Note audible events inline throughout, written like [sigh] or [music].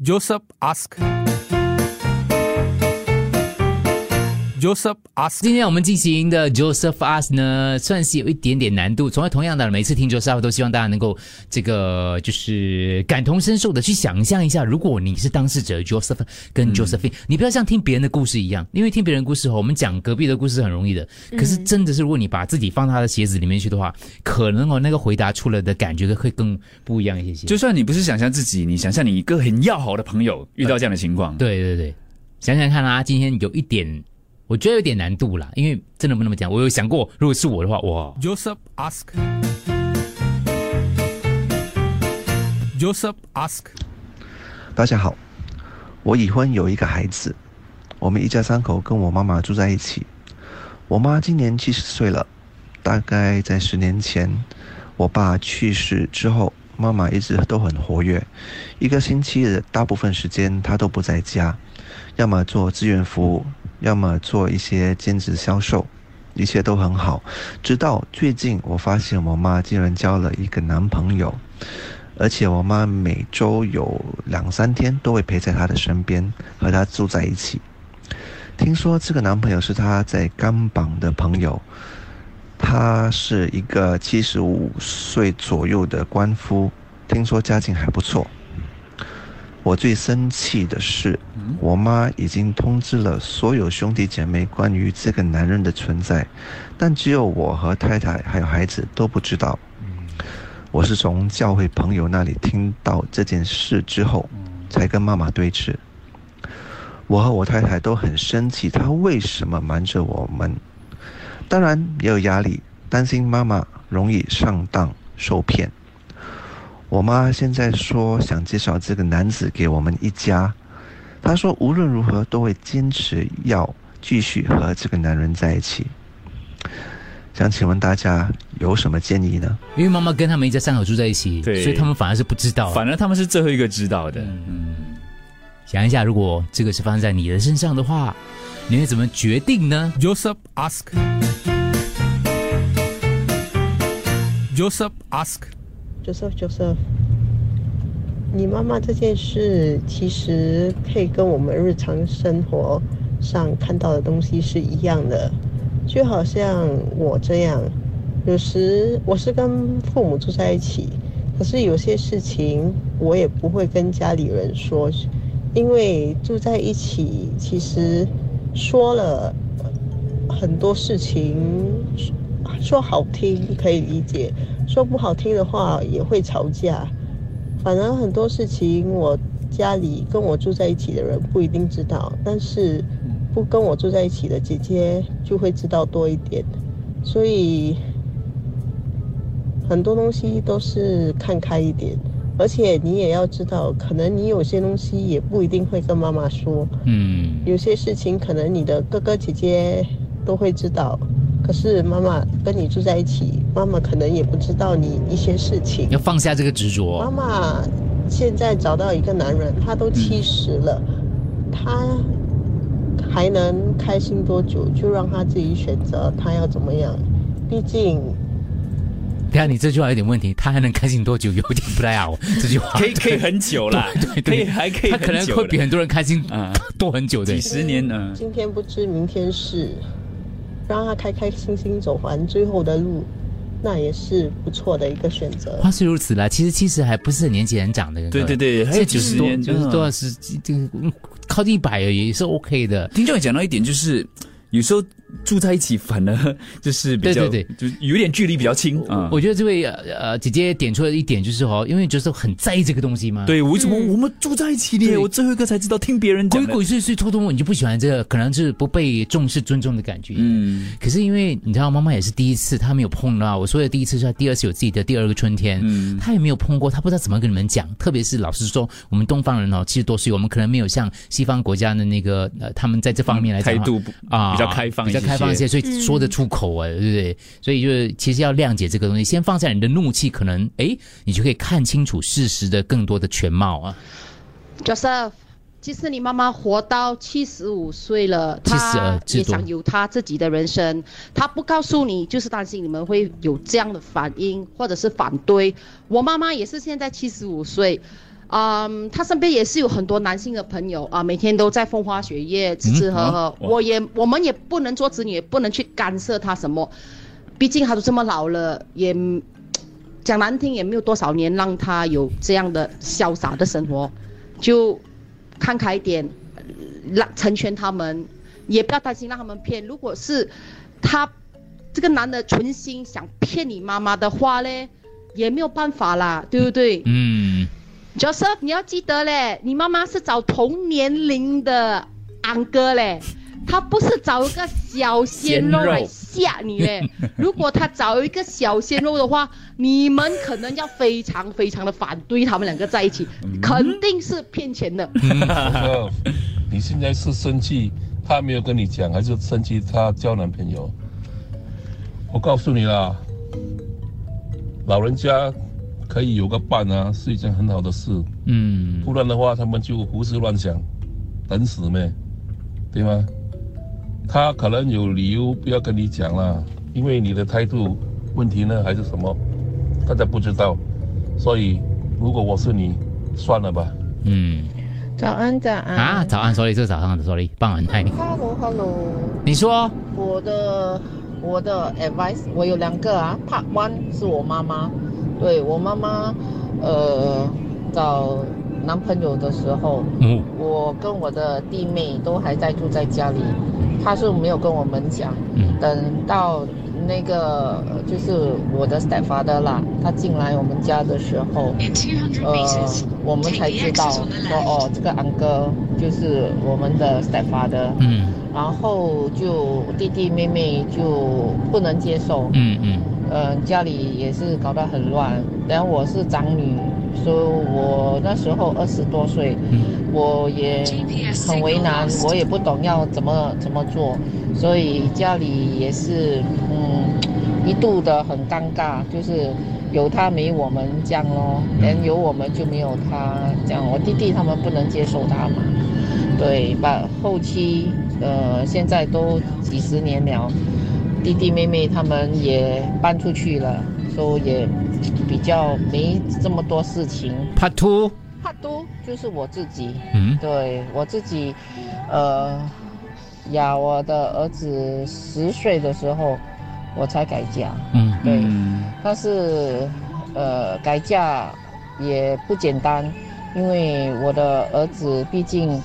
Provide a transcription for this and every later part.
Joseph ask. Joseph ask. 今天我们进行的 Joseph Ask 呢，算是有一点点难度。从而同样的，每次听 Joseph 都希望大家能够这个就是感同身受的去想象一下，如果你是当事者 Joseph 跟 Josephine，、你不要像听别人的故事一样，因为听别人的故事哦，我们讲隔壁的故事很容易的，可是真的是如果你把自己放到他的鞋子里面去的话，可能哦那个回答出来的感觉会更不一样一些些。就算你不是想象自己，你想象你一个很要好的朋友遇到这样的情况，对对对，想想看啊，今天有一点，我觉得有点难度啦，因为真的不那么讲。我有想过，如果是我的话，哇，Joseph ask. Joseph ask. 大家好，我已婚有一个孩子，我们一家三口跟我妈妈住在一起。我妈今年七十岁了，大概在十年前，我爸去世之后，妈妈一直都很活跃，一个星期的大部分时间她都不在家，要么做志愿服务，要么做一些兼职销售，一切都很好。直到最近，我发现我妈竟然交了一个男朋友。而且我妈每周有两三天都会陪在她的身边，和她住在一起。听说这个男朋友是她在甘榜的朋友，他是一个七十五岁左右的官夫，听说家境还不错。我最生气的是，我妈已经通知了所有兄弟姐妹关于这个男人的存在，但只有我和太太还有孩子都不知道。我是从教会朋友那里听到这件事之后，才跟妈妈对峙。我和我太太都很生气，她为什么瞒着我们？当然也有压力，担心妈妈容易上当受骗。我妈现在说想介绍这个男子给我们一家，她说无论如何都会坚持要继续和这个男人在一起。想请问大家有什么建议呢？因为妈妈跟他们一家三口住在一起，对所以他们反而是不知道。反而他们是最后一个知道的。想一下，如果这个是发生在你的身上的话，你会怎么决定呢？Joseph ask. Joseph ask. Joseph Joseph，你妈妈这件事其实可以跟我们日常生活上看到的东西是一样的，就好像我这样，有时我是跟父母住在一起，可是有些事情我也不会跟家里人说，因为住在一起其实说了很多事情，说好听可以理解，说不好听的话也会吵架。反正很多事情我家里跟我住在一起的人不一定知道，但是不跟我住在一起的姐姐就会知道多一点。所以很多东西都是看开一点，而且你也要知道，可能你有些东西也不一定会跟妈妈说。嗯，有些事情可能你的哥哥姐姐都会知道，可是妈妈跟你住在一起，妈妈可能也不知道你一些事情。要放下这个执着妈。妈现在找到一个男人，他都七十了，他还能开心多久？就让他自己选择他要怎么样。毕竟等一下你这句话有点问题，他还能开心多久？有点不太好，[laughs] 这句话可以可以很久啦，对对可以还可以他可能会比很多人开心啊多很久的几。十年呢。今天不知明天事，让他开开心心走完最后的路，那也是不错的一个选择。话虽如此啦，其实其实还不是很年纪很长的人。对对对还有九十90多，年九十多少是这个嗯靠近一百也是 OK 的。听众也讲到一点，就是有时候住在一起反而 [laughs] 就是比较，对对就有点距离比较近啊。我觉得这位呃呃姐姐点出了一点，就是哦，因为就是很在意这个东西嘛。。对，为什么我们住在一起呢？对我最后一个才知道听别人讲。鬼鬼祟祟、偷偷摸，你就不喜欢这个，可能是不被重视、尊重的感觉。嗯，可是因为你知道，妈妈也是第一次，她没有碰到。我说的第一次是她第二次有自己的第二个春天，嗯她也没有碰过，她不知道怎么跟你们讲。特别是老实说，我们东方人哦，七十多岁，我们可能没有像西方国家的那个呃，他们在这方面来讲态度啊比较开放一些开放一些，所以说得出口啊，对不对？所以就是其实要谅解这个东西，先放下你的怒气，可能哎，你就可以看清楚事实的更多的全貌啊。Joseph，其实你妈妈活到七十五岁了，72她也想有她自己的人生。她不告诉你，就是担心你们会有这样的反应或者是反对。我妈妈也是现在七十五岁，嗯，他身边也是有很多男性的朋友啊，每天都在风花雪月，吃吃喝喝。我也，我们也不能做子女，也不能去干涉他什么，毕竟他都这么老了，也讲难听也没有多少年让他有这样的潇洒的生活，就看开一点，让成全他们，也不要担心让他们骗。如果是他这个男的存心想骗你妈妈的话嘞，也没有办法啦，对不对？嗯，Joseph，你要记得嘞，你妈妈是找同年龄的安哥嘞，她不是找一个小鲜肉来吓你嘞。[laughs] 如果她找一个小鲜肉的话，你们可能要非常非常的反对他们两个在一起，肯定是骗钱的。哥，[laughs] 你现在是生气他没有跟你讲，还是生气他交男朋友？我告诉你啦，老人家可以有个伴啊，是一件很好的事。嗯，不然的话，他们就胡思乱想，等死咩？对吗？他可能有理由不要跟你讲啦，因为你的态度问题呢，还是什么，大家不知道。所以，如果我是你，算了吧。嗯早安，早安啊，早安，sorry，这个早上的 sorry，傍晚嗨，，Hello Hello，你说，我的我的 advice 我有两个啊，Part One 是我妈妈，对我妈妈，呃，找男朋友的时候，嗯。我跟我的弟妹都还在住在家里，她是没有跟我们讲，嗯。等到那个呃就是我的 stepfather 啦，他进来我们家的时候，呃，我们才知道说哦，这个安哥就是我们的 stepfather，嗯。然后就弟弟妹妹就不能接受，嗯嗯呃，家里也是搞得很乱。然后我是长女，所以我那时候二十多岁，我也很为难，我也不懂要怎么怎么做，所以家里也是嗯一度的很尴尬，就是有他没我们这样咯，连有我们就没有他这样。我弟弟他们不能接受他嘛，对，把后期呃现在都几十年了。弟弟妹妹他们也搬出去了，所以也比较没这么多事情。，Part Two，怕多就是我自己，嗯。对我自己，呃，呀，我的儿子十岁的时候我才改嫁，嗯。对，嗯。但是呃改嫁也不简单，因为我的儿子毕竟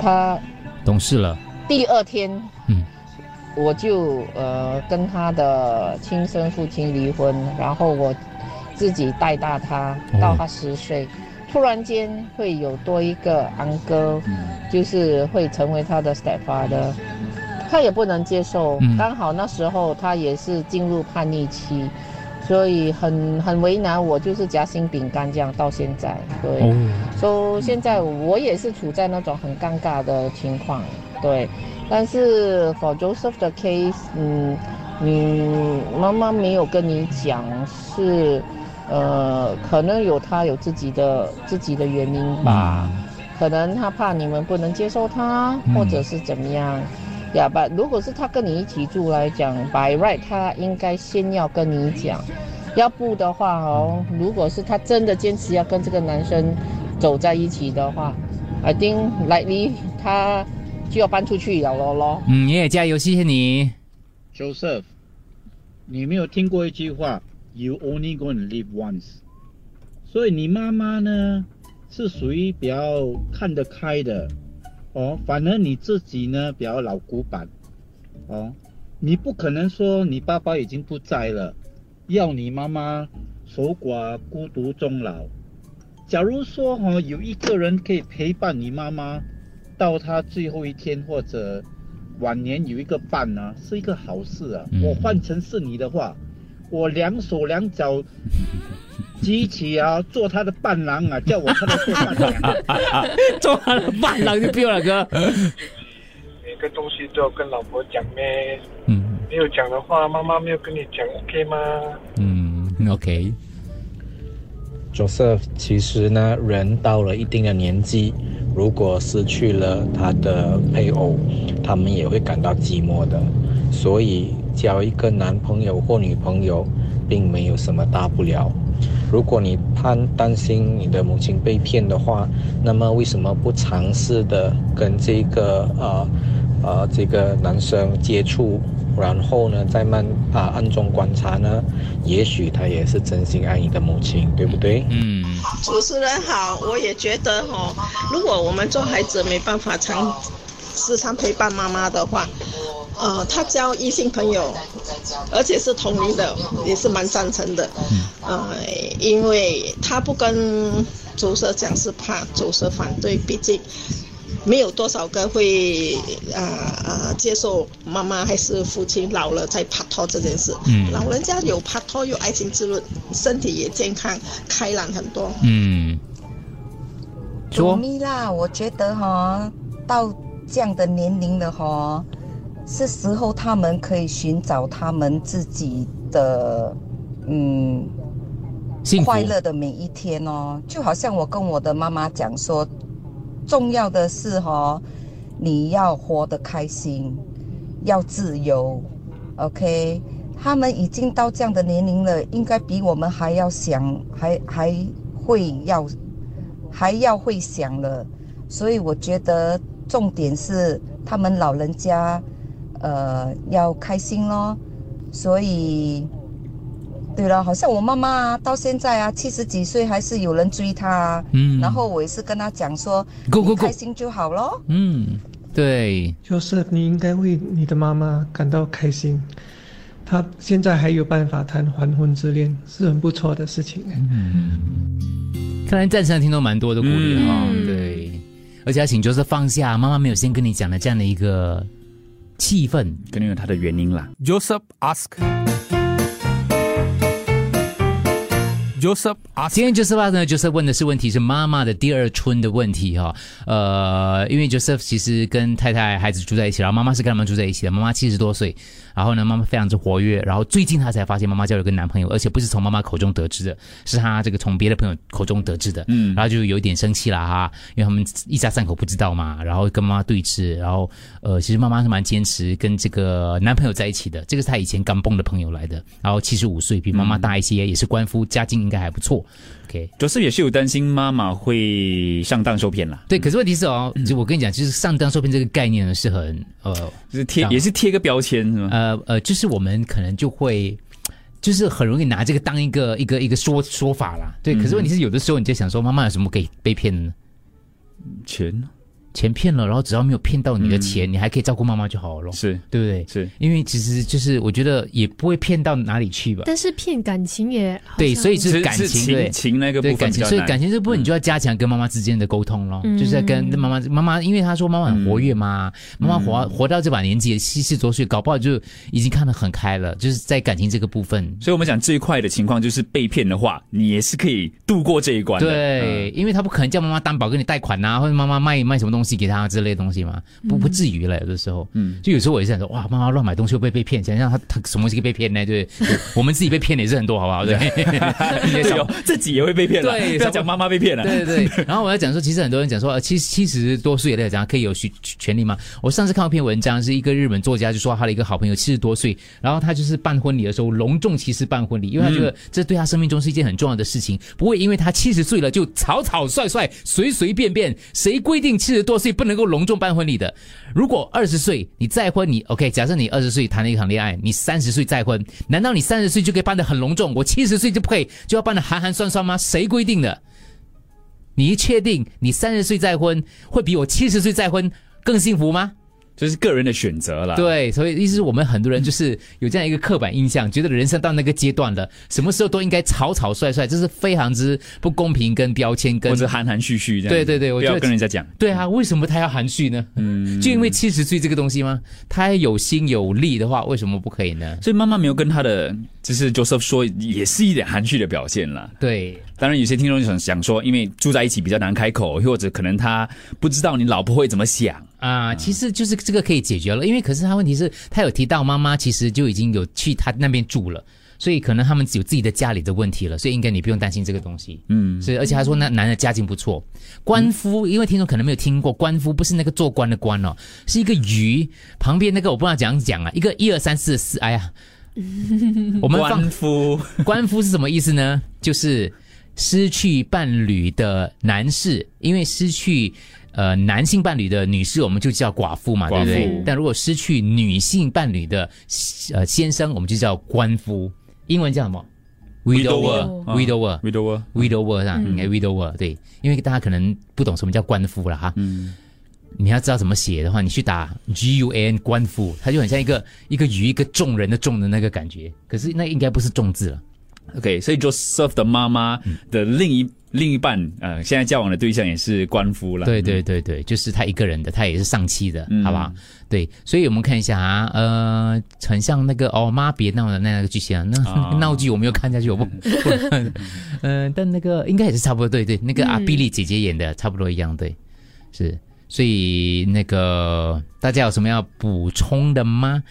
他懂事了，第二天，嗯我就呃跟他的亲生父亲离婚，然后我自己带大他哦到他十岁，突然间会有多一个安哥，就是会成为他的 stepfather，他也不能接受嗯，刚好那时候他也是进入叛逆期。所以很很为难我，就是夹心饼干这样到现在，对。哦，所、以现在我也是处在那种很尴尬的情况，对。但是 for Joseph 的 case，嗯，你妈妈没有跟你讲是，呃，可能有她有自己的自己的原因吧，可能她怕你们不能接受她，嗯或者是怎么样。呀吧，如果是她跟你一起住来讲，by right，她应该先要跟你讲。要不的话哦，如果是她真的坚持要跟这个男生走在一起的话，I think likely 她就要搬出去了咯咯。嗯，你也加油，谢谢你。Joseph，你没有听过一句话，You only going to live once。所以你妈妈呢是属于比较看得开的，哦，反而你自己呢比较老古板，哦，你不可能说你爸爸已经不在了，要你妈妈守寡孤独终老。假如说哈、哦、有一个人可以陪伴你妈妈到他最后一天或者晚年有一个伴呢、是一个好事啊。嗯我换成是你的话，我两手两脚 [laughs] 举起啊，做他的伴郎啊，叫我他的做伴郎。[laughs] 做他的伴郎就不用了，哥。每个东西都要跟老婆讲咩？嗯没有讲的话，妈妈没有跟你讲，OK 吗？嗯，OK，Joseph，其实呢，人到了一定的年纪，如果失去了他的配偶，他们也会感到寂寞的。所以，交一个男朋友或女朋友，并没有什么大不了。如果你担担心你的母亲被骗的话，那么为什么不尝试的跟这个呃呃这个男生接触，然后呢再慢啊暗中观察呢？也许他也是真心爱你的母亲，对不对？嗯，主持人好，我也觉得哈、如果我们做孩子没办法常时常陪伴妈妈的话，呃，他交异性朋友，而且是同龄的，也是蛮赞成的。呃，因为他不跟主蛇讲是怕主蛇反对，毕竟没有多少个会啊啊、接受妈妈还是父亲老了再拍拖这件事。嗯老人家有拍拖有爱情滋润，身体也健康开朗很多。嗯，说容易啦，我觉得哈，到这样的年龄了哈，是时候他们可以寻找他们自己的嗯快乐的每一天哦。就好像我跟我的妈妈讲说，重要的是哈，你要活得开心，要自由，OK。他们已经到这样的年龄了，应该比我们还要想，还还会要还要会想了，所以我觉得重点是他们老人家，呃，要开心咯。所以，对了，好像我妈妈啊，到现在啊，七十几岁还是有人追她啊。嗯然后我也是跟她讲说，Go, go, go 开心就好咯。嗯，对，就是你应该为你的妈妈感到开心，她现在还有办法谈还婚之恋，是很不错的事情。嗯看来赞成的听众蛮多的鼓励哈、嗯对，而且要请就是放下妈妈没有先跟你讲的这样的一个气氛，肯定有它的原因啦。Joseph ask. Joseph ask. 今天 Joseph 呢，Joseph 问的是问题是妈妈的第二春的问题哈、呃，因为 Joseph 其实跟太太孩子住在一起，然后妈妈是跟他们住在一起的，妈妈七十多岁，然后呢，妈妈非常之活跃，然后最近他才发现妈妈交了个男朋友，而且不是从妈妈口中得知的，是他这个从别的朋友口中得知的，嗯，然后就有一点生气啦哈，因为他们一家三口不知道嘛，然后跟妈妈对峙，然后呃，其实妈妈是蛮坚持跟这个男朋友在一起的，这个是他以前刚蹦的朋友来的，然后七十五岁，比妈妈大一些，也是官夫，家境应该还不错，OK。主是也是有担心妈妈会上当受骗啦，对，可是问题是哦，就我跟你讲，就是上当受骗这个概念呢是很呃，就是贴也是贴个标签是吗？呃呃，就是我们可能就会。就是很容易拿这个当一个一个一个说说法啦，对。可是问题是，有的时候你就想说，妈妈有什么可以被骗的呢？钱，钱骗了，然后只要没有骗到你的钱，你还可以照顾妈妈就好了，是对不对？是，因为其实就是我觉得也不会骗到哪里去吧。但是骗感情也好对，所以是感是情对情情那个部分感情，所以感情这部分你就要加强跟妈妈之间的沟通咯，嗯就是在跟妈妈妈妈，因为她说妈妈很活跃嘛，妈妈活活到这把年纪七十多岁，搞不好就已经看得很开了，就是在感情这个部分。所以我们讲最快的情况就是被骗的话，你也是可以度过这一关的。对，因为他不可能叫妈妈担保给你贷款呐、或者妈妈卖卖什么东西给他之类的东西嘛，不不至于了。有的时候，嗯，就有时候我也是想说，哇，妈妈乱买东西会不会被骗？想想他他什么东西被骗呢？对，对 [laughs] 我们自己被骗的也是很多，好不好？对，[laughs] 自己也会被骗了。对不要讲妈妈被骗了。对对对，然后我要讲说，其实很多人讲说，呃，七七十多岁也在讲可以有权权利吗？我上次看到一篇文章，是一个日本作家就说他的一个好朋友七十多岁，然后他就是办婚礼的时候隆重其事办婚礼，因为他觉得这对他生命中是一件很重要的事情，不会因为他七十岁了就草草率率、随随便便，谁规定七十多岁不能够隆重办婚礼的？如果二十岁你再婚，你 OK，假设你二十岁谈了一场恋爱，你三十岁再婚，难道你三十岁就可以办得很隆重？我七十岁就不可以就要办得寒寒酸酸吗？谁规定的？你一确定你三十岁再婚会比我七十岁再婚更幸福吗？这是个人的选择啦。对，所以意思是我们很多人就是有这样一个刻板印象，觉得人生到那个阶段了，什么时候都应该草草率率，这是非常之不公平跟标签跟或者含含蓄蓄这样。对对对，我不觉得要跟人家讲。对啊，为什么他要含蓄呢？嗯，就因为七十岁这个东西吗？他有心有力的话，为什么不可以呢？所以妈妈没有跟他的就是 Joseph 说，也是一点含蓄的表现啦。对，当然有些听众想想说，因为住在一起比较难开口，或者可能他不知道你老婆会怎么想。啊，其实就是这个可以解决了，因为可是他问题是，他有提到妈妈其实就已经有去他那边住了，所以可能他们有自己的家里的问题了，所以应该你不用担心这个东西。嗯，所以，而且他说那男的家境不错，官夫，因为听众可能没有听过，官夫不是那个做官的官哦，是一个鱼旁边那个我不知道怎样讲啊，一个一二三四四，哎呀，[laughs] 我们放官夫，官夫是什么意思呢？就是失去伴侣的男士，因为失去呃男性伴侣的女士，我们就叫寡妇嘛，对不对？但如果失去女性伴侣的呃先生，我们就叫官夫，英文叫什么？widower，widower，widower，widower widower 啊，应该 widower 对，因为大家可能不懂什么叫官夫了哈。嗯，你要知道怎么写的话，你去打 G U N 官夫，它就很像一个一个鱼一个众人的众的那个感觉，可是那应该不是众字了。OK，所以 Joseph 的妈妈的另一、另一半，呃，现在交往的对象也是官夫了。对对对对，就是他一个人的，他也是上妻的，嗯好不好？对，所以我们看一下啊，呃，很像那个哦妈别闹的那个剧情啊，那、啊 [laughs] 闹剧我没有看下去，我不，[laughs] 嗯、呃，但那个应该也是差不多，对对，那个阿嗯碧丽姐姐演的差不多一样，对，是，所以那个大家有什么要补充的吗？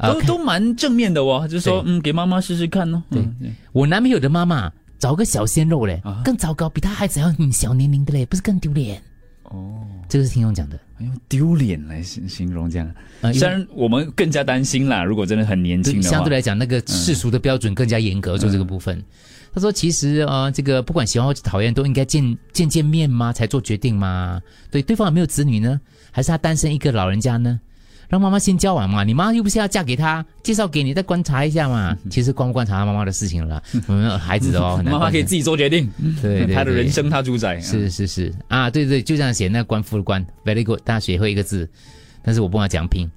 啊都都蛮正面的哦，就是说，嗯，给妈妈试试看哦。对嗯我男朋友的妈妈找个小鲜肉嘞，啊更糟糕，比他孩子还要嗯小年龄的嘞，不是更丢脸？哦，这个是听众讲的。用丢脸来形形容这样，虽然我们更加担心啦，如果真的很年轻的话，相对来讲，那个世俗的标准更加严格，做这个部分。他说：“其实呃，这个不管喜欢或者讨厌，都应该见见见面吗？才做决定吗？对，对方有没有子女呢？还是他单身一个老人家呢？让妈妈先交往嘛，你妈又不是要嫁给他，介绍给你，再观察一下嘛。其实观不观察他妈妈的事情了，我们孩子的哦，[laughs] 妈妈可以自己做决定，对对对她的人生她主宰。是是是啊，对对，就这样写，那官夫的官，very good，大家学会一个字，但是我不知道讲拼。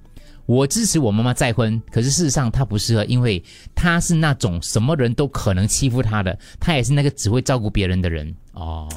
我支持我妈妈再婚，可是事实上她不适合，因为她是那种什么人都可能欺负她的，她也是那个只会照顾别人的人哦。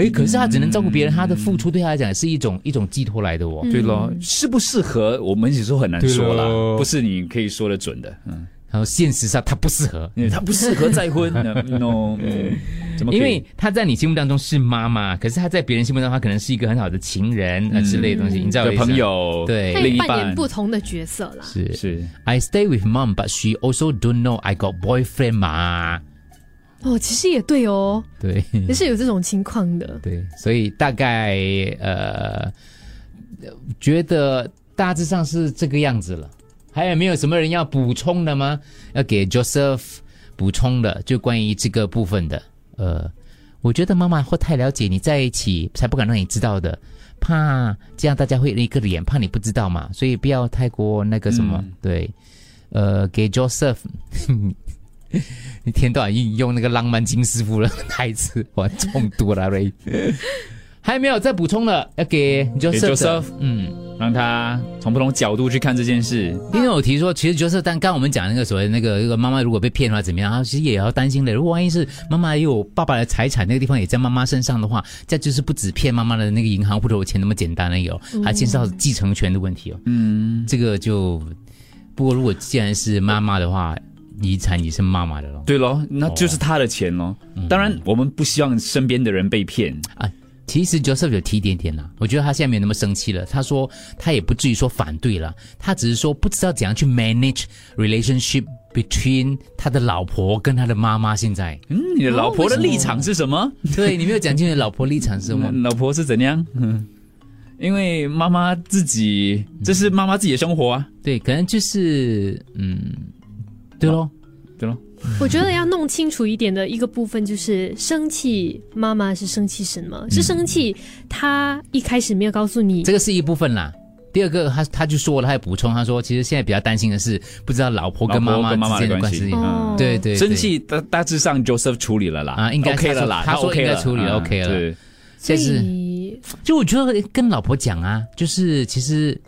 哎，可是他只能照顾别人，他的付出对他来讲也是一种一种寄托来的哦。对咯，适不适合我们有时候很难说啦，不是你可以说的准的。嗯，然后现实上他不适合，因为她不适合再婚，[laughs] no，嗯。怎么？因为他在你心目当中是妈妈，可是他在别人心目当中，他可能是一个很好的情人啊、之类的东西，你知道我的朋友，对。扮另一半演不同的角色啦。是。是。I stay with mom, but she also don't know I got boyfriend 嘛。哦，其实也对哦，对，也是有这种情况的。[laughs] 对，所以大概呃，觉得大致上是这个样子了。还有没有什么人要补充的吗？要给 Joseph 补充的，就关于这个部分的。呃，我觉得妈妈会太了解你在一起，才不敢让你知道的，怕这样大家会一个脸，怕你不知道嘛，所以不要太过那个什么，嗯对。呃，给 Joseph，[laughs] 一天到晚用用那个浪漫金师傅的台词，我中毒了嘞。[laughs] 还有没有再补充了？要给 Joseph，, Joseph 嗯，让他从不同角度去看这件事。因为我提说，其实 Joseph，但刚刚我们讲那个所谓那个那个妈妈如果被骗的话怎么样，他其实也要担心的。如果万一是妈妈也有爸爸的财产，那个地方也在妈妈身上的话，这就是不止骗妈妈的那个银行户头的钱那么简单而已哦，还牵涉到继承权的问题哦。嗯，这个就不过如果既然是妈妈的话，遗产也是妈妈的咯。对咯，那就是他的钱咯。当然，我们不希望身边的人被骗。啊，其实 Joseph 有提一点点啦，我觉得他现在没有那么生气了。他说他也不至于说反对了，他只是说不知道怎样去 manage relationship between 他的老婆跟他的妈妈。现在，嗯，你的老婆的立场是什么？对你没有讲清楚老婆立场是什么。[laughs] 老婆是怎样？嗯，[laughs] 因为妈妈自己，这是妈妈自己的生活啊。对，可能就是嗯，对咯，对咯。我觉得要弄清楚一点的一个部分就是生气，妈妈是生气什么？是生气他一开始没有告诉你，这个是一部分啦。第二个，他他就说了，他也补充，他说其实现在比较担心的是，不知道老婆跟妈妈之间的关系对对，对。生气大大致上 Joseph 处理了啦，啊，应该 OK 了啦，他说 OK 应该了，处理 OK 了对。所但是以就我觉得跟老婆讲啊，就是其实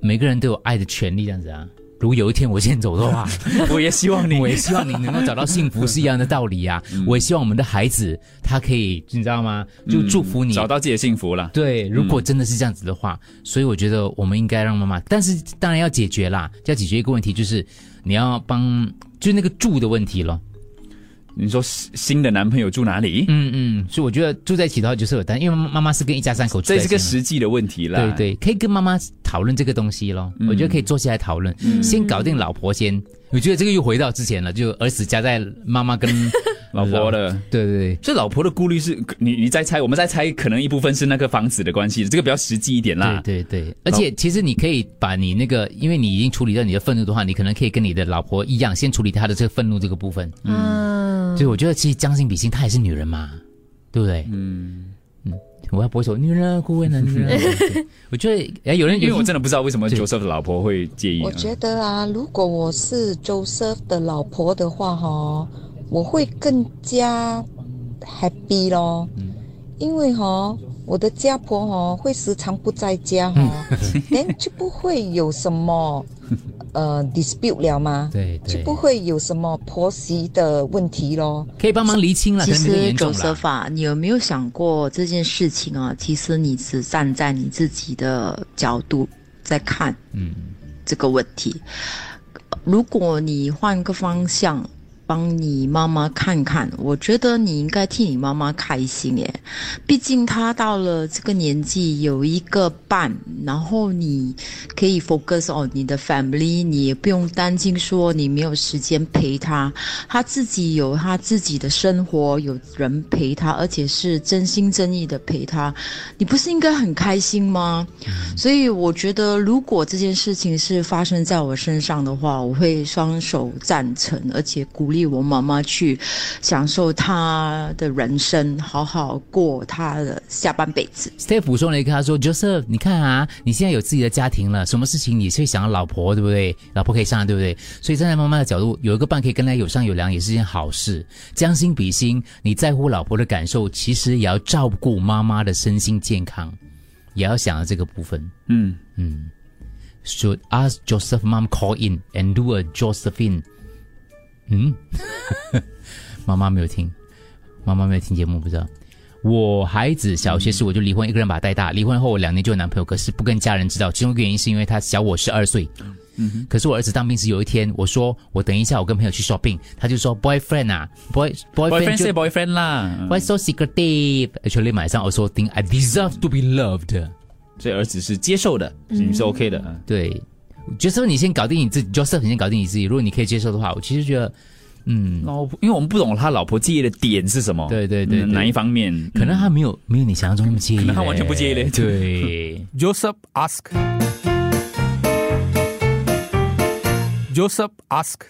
每个人都有爱的权利，这样子啊。如果有一天我先走的话，[laughs] 我也希望你，我也希望你能够找到幸福，是一样的道理啊。我也希望我们的孩子他可以，你知道吗？就祝福你、找到自己的幸福了。对，如果真的是这样子的话，所以我觉得我们应该让妈妈，但是当然要解决啦，要解决一个问题，就是你要帮，就是那个住的问题咯。你说新的男朋友住哪里？嗯嗯，所以我觉得住在一起的话就是有担，因为妈妈是跟一家三口住在这是个实际的问题啦。对对，可以跟妈妈讨论这个东西咯。我觉得可以坐下来讨论，先搞定老婆先。我觉得这个又回到之前了，就儿子夹在妈妈跟老婆的。对对对。这老婆的顾虑是，你你在猜，我们在猜，可能一部分是那个房子的关系，这个比较实际一点啦。对对对，而且其实你可以把你那个，因为你已经处理掉你的愤怒的话，你可能可以跟你的老婆一样，先处理她的这个愤怒这个部分。啊，嗯所以我觉得其实将心比心，她也是女人嘛，对不对？嗯嗯，我要不会说女人顾问的，女人。[laughs] 我觉得哎，有人因为我真的不知道为什么 Joseph 的老婆会介意、啊。我觉得啊，如果我是 Joseph 的老婆的话，哈，我会更加 happy 咯，因为哈，我的家婆哈会时常不在家哈，[laughs] 连就不会有什么 [laughs] 呃 dispute 了吗？对就不会有什么婆媳的问题咯。可以帮忙厘清了，其实能没那么严重 Joseph 了。啊，你有没有想过这件事情啊？其实你只站在你自己的角度在看，嗯，这个问题。如果你换个方向，帮你妈妈看看，我觉得你应该替你妈妈开心耶。毕竟她到了这个年纪，有一个伴，然后你可以 focus on 你的 family，你也不用担心说你没有时间陪她。她自己有她自己的生活，有人陪她，而且是真心真意的陪她，你不是应该很开心吗？所以我觉得，如果这件事情是发生在我身上的话，我会双手赞成，而且鼓励我妈妈去享受她的人生，好好过她的下半辈子。Steve 补充了一个，他说：“Joseph，你看啊，你现在有自己的家庭了，什么事情你会想要老婆，对不对？老婆可以上来，对不对？所以站在妈妈的角度，有一个伴可以跟她有商有量，也是件好事。将心比心，你在乎老婆的感受，其实也要照顾妈妈的身心健康，也要想到这个部分。嗯嗯，Should ask Joseph mom call in and do a Josephine？嗯，[laughs] 妈妈没有听，妈妈没有听节目，不知道。我孩子小学时我就离婚，一个人把他带大。离婚后我两年就有男朋友，可是不跟家人知道。其中一个原因是因为他小我十二岁。嗯可是我儿子当兵时有一天，我说我等一下，我跟朋友去 shopping，他就说 boyfriend 啊，boy boyfriend say boyfriend 啦。Why so secretive? Actually，马上 also think I deserve to be loved。所以儿子是接受的，你是 OK 的。啊对，Joseph，你先搞定你自己，Joseph，你先搞定你自己。如果你可以接受的话，我其实觉得，嗯，老婆，因为我们不懂他老婆介意的点是什么，对对对哪一方面？可能他没有没有你想象中那么介意，可能他完全不介意嘞对。[laughs] Joseph ask. Joseph ask.